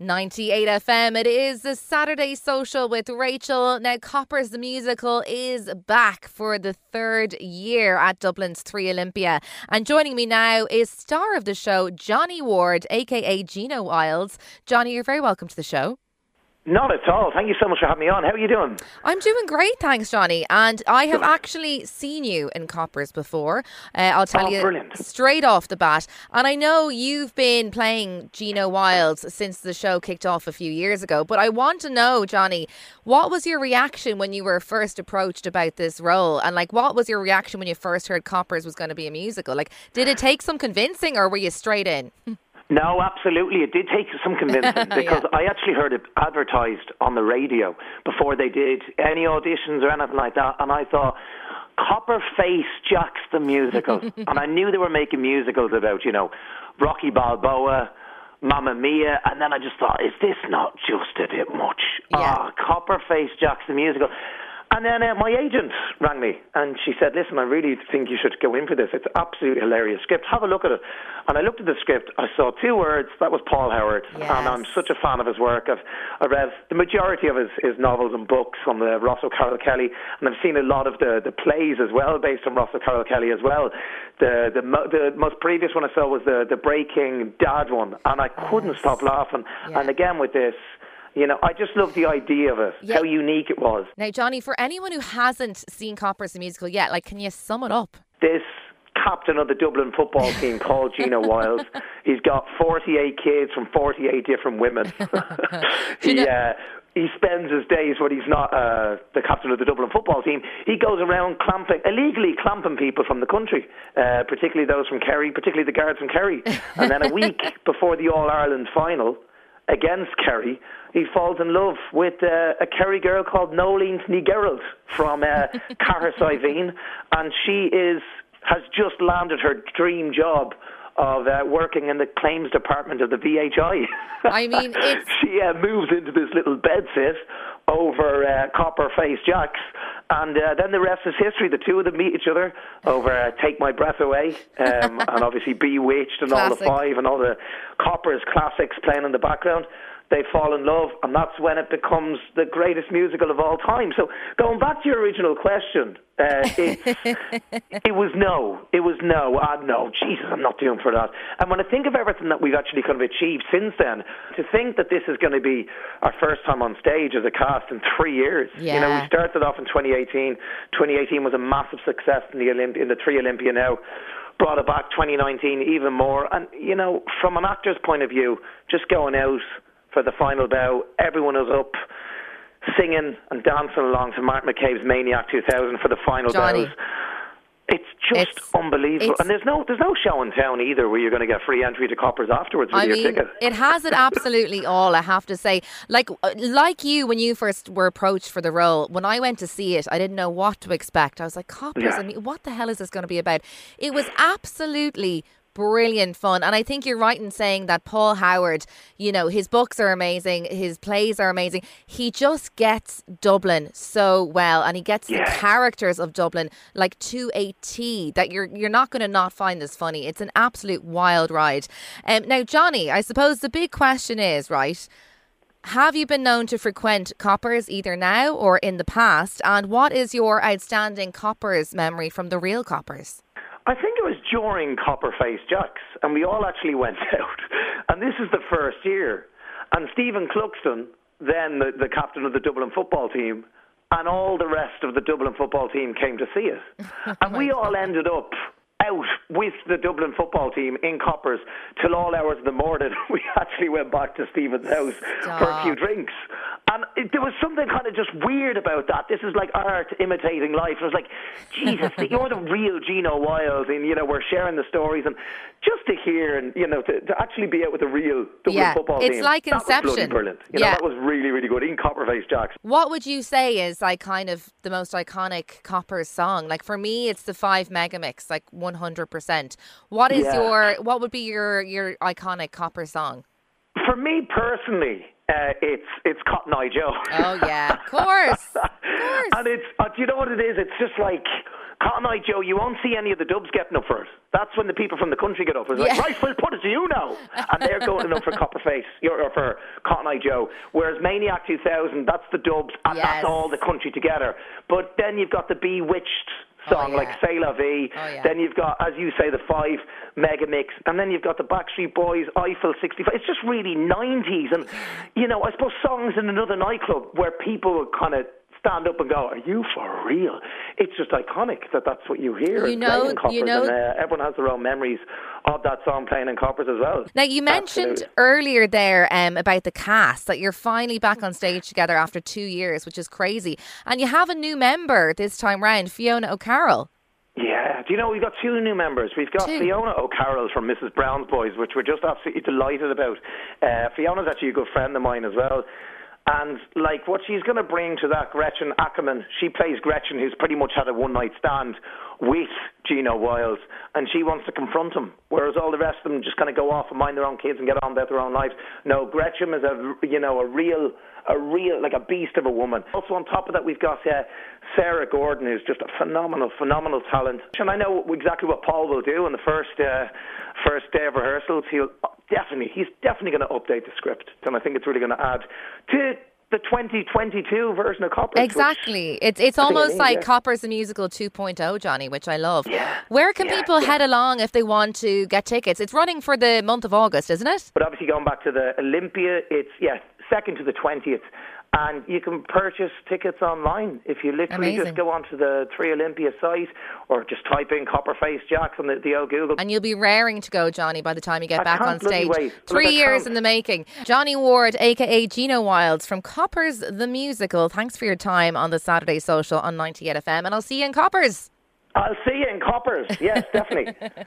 98 FM. It is the Saturday social with Rachael. Now, Coppers the Musical is back for the third year at Dublin's 3Olympia. And joining me now is star of the show, Jonny Ward, aka Gino Wilde. Jonny, you're very welcome to the show. Not at all. Thank you so much for having me on. How are you doing? I'm doing great, thanks, Jonny. And I have actually seen you in Coppers before. Uh, I'll tell Oh, you brilliant. straight off the bat. And I know you've been playing Gino Wilds since the show kicked off a few years ago. But I want to know, Jonny, what was your reaction when you were first approached about this role? And like, what was your reaction when you first heard Coppers was going to be a musical? Like, did it take some convincing, or were you straight in? No, absolutely. It did take some convincing because I actually heard it advertised on the radio before they did any auditions or anything like that, and I thought. Copper Face Jacks the musical, and I knew they were making musicals about you know Rocky Balboa, Mamma Mia, and then I just thought, is this not just a bit much? Yeah. Ah, Copper Face Jacks the musical. And then uh, my agent rang me and she said, Listen, I really think you should go in for this. It's absolutely hilarious script. Have a look at it. And I looked at the script. I saw two words. That was Paul Howard. Yes. And I'm such a fan of his work. I've I read the majority of his, his novels and books on the Ross O'Carroll Kelly. And I've seen a lot of the, the plays as well based on Ross O'Carroll Kelly as well. The, the, mo- the most previous one I saw was the, the Breaking Dad one. And I couldn't Yes. stop laughing. Yeah. And again with this, you know, I just love the idea of it, Yeah. how unique it was. Now, Jonny, for anyone who hasn't seen Coppers the Musical yet, like, can you sum it up? this captain of the Dublin football team called Gino Wilde. He's got 48 kids from 48 different women. he, uh, he spends his days when he's not uh, the captain of the Dublin football team. He goes around clamping, illegally clamping people from the country, uh, particularly those from Kerry, particularly the guards from Kerry. And then a week before the All Ireland final, against Kerry, he falls in love with uh, a Kerry girl called Nolene Snegerald from uh, Cahersiveen, and she is has just landed her dream job of uh, working in the claims department of the VHI. I mean, she uh, moves into this little bedsit over uh, Copper Face Jacks, and uh, then the rest is history. The two of them meet each other over uh, Take My Breath Away, um, and obviously B*Witched and all the five and all the Coppers classics playing in the background. They fall in love, and that's when it becomes the greatest musical of all time. So, going back to your original question, uh, it was no. It was no. Ah, no. Jesus, I'm not doing for that. And when I think of everything that we've actually kind of achieved since then, to think that this is going to be our first time on stage as a cast in three years. You know, we started off in 2018. 2018 was a massive success in the Olymp- in the 3Olympia now. Brought it back 2019 even more. And, you know, from an actor's point of view, just going out for the final bow, everyone was up singing and dancing along to Mark McCabe's Maniac 2000 for the final Jonny. bows. It's just It's- unbelievable, it's- and there's no there's no show in town either where you're going to get free entry to Coppers afterwards with I your mean, ticket. it has it absolutely all. I have to say, like uh, like you when you first were approached for the role. When I went to see it, I didn't know what to expect. I was like, "Coppers, Yeah. I mean, what the hell is this going to be about?" It was absolutely brilliant fun, and I think you're right in saying that Paul Howard. You know, his books are amazing, his plays are amazing. He just gets Dublin so well, and he gets the characters of Dublin like to a T that you're you're not going to not find this funny. It's an absolute wild ride. Um, now, Jonny, I suppose the big question is right. Have you been known to frequent Coppers either now or in the past? And what is your outstanding Coppers memory from the real Coppers? I think it was during Copperface Jacks, and we all actually went out. And this is the first year. And Stephen Cluxton, then the, the captain of the Dublin football team, and all the rest of the Dublin football team came to see us. and we all ended up out with the Dublin football team in Coppers till all hours of the morning. We actually went back to Stephen's house for a few drinks. And it, there was something kind of just weird about that. This is like art imitating life. It was like, Jesus, you're the real Gino Wilde, and you know we're sharing the stories, and just to hear and you know to, to actually be out with the real Dublin Yeah, football it's team. like that was Inception. brilliant. You know that was really really good in Copperface Jacks. What would you say is like kind of the most iconic Coppers song? Like for me, it's the Five Megamix, like one hundred percent. What is Yeah. your what would be your your iconic Copper song? For me personally, uh, it's it's Cotton Eye Joe. Oh yeah, of course, of course. and it's uh, do you know what it is? It's just like Cotton Eye Joe, you won't see any of the dubs getting up for it. That's when the people from the country get up. It's like, Yeah. right, we'll put it to you now. And they're going up for Copperface, or for Cotton Eye Joe. Whereas Maniac 2000, that's the dubs, and Yes. that's all the country together. But then you've got the B*Witched song Oh, yeah. like C'est La Vie. Oh, yeah. Then you've got, as you say, the five mega mix. And then you've got the Backstreet Boys, Eiffel 65. It's just really 90s. And, you know, I suppose songs in another nightclub where people would kind of stand up and go, "Are you for real?" It's just iconic that that's what you hear. You know- you know- and uh, everyone has their own memories of that song playing in Coppers as well. Now, you mentioned Absolutely. earlier there um, about the cast that you're finally back on stage together after two years, which is crazy. And you have a new member this time round, Fiona O'Carroll. Yeah, do you know we've got two new members? We've got Two. Fiona O'Carroll from Mrs. Brown's Boys, which we're just absolutely delighted about. Uh, Fiona's actually a good friend of mine as well. And like what she's going to bring to that Gretchen Ackerman, she plays Gretchen, who's pretty much had a one night stand with Gino Wilde, and she wants to confront him, whereas all the rest of them just kind of go off and mind their own kids and get on with their own lives. No, Gretchen is a you know a real a real like a beast of a woman. Also on top of that, we've got uh, Sarah Gordon, who's just a phenomenal phenomenal talent, and I know exactly what Paul will do on the first uh, first day of rehearsals. He'll definitely he's definitely going to update the script, and I think it's really going to add to the 2022 version of Coppers. Exactly. It's it's I almost like yeah. Coppers the Musical 2.0, Jonny, which I love. Yeah, Where can yeah, people yeah. head along if they want to get tickets? It's running for the month of August, isn't it? But obviously, going back to the Olympia, it's yeah, second to the twentieth, and you can purchase tickets online if you literally Amazing. just go onto the 3Olympia site or just type in Copperface Jacks on the, the old Google. And you'll be raring to go, Jonny, by the time you get I back on stage. wait. Three Look, years in the making. Jonny Ward, aka Gino Wilds from Coppers the Musical. Thanks for your time on the Saturday Social on 98 FM, and I'll see you in Coppers. I'll see you in Coppers. Yes, definitely.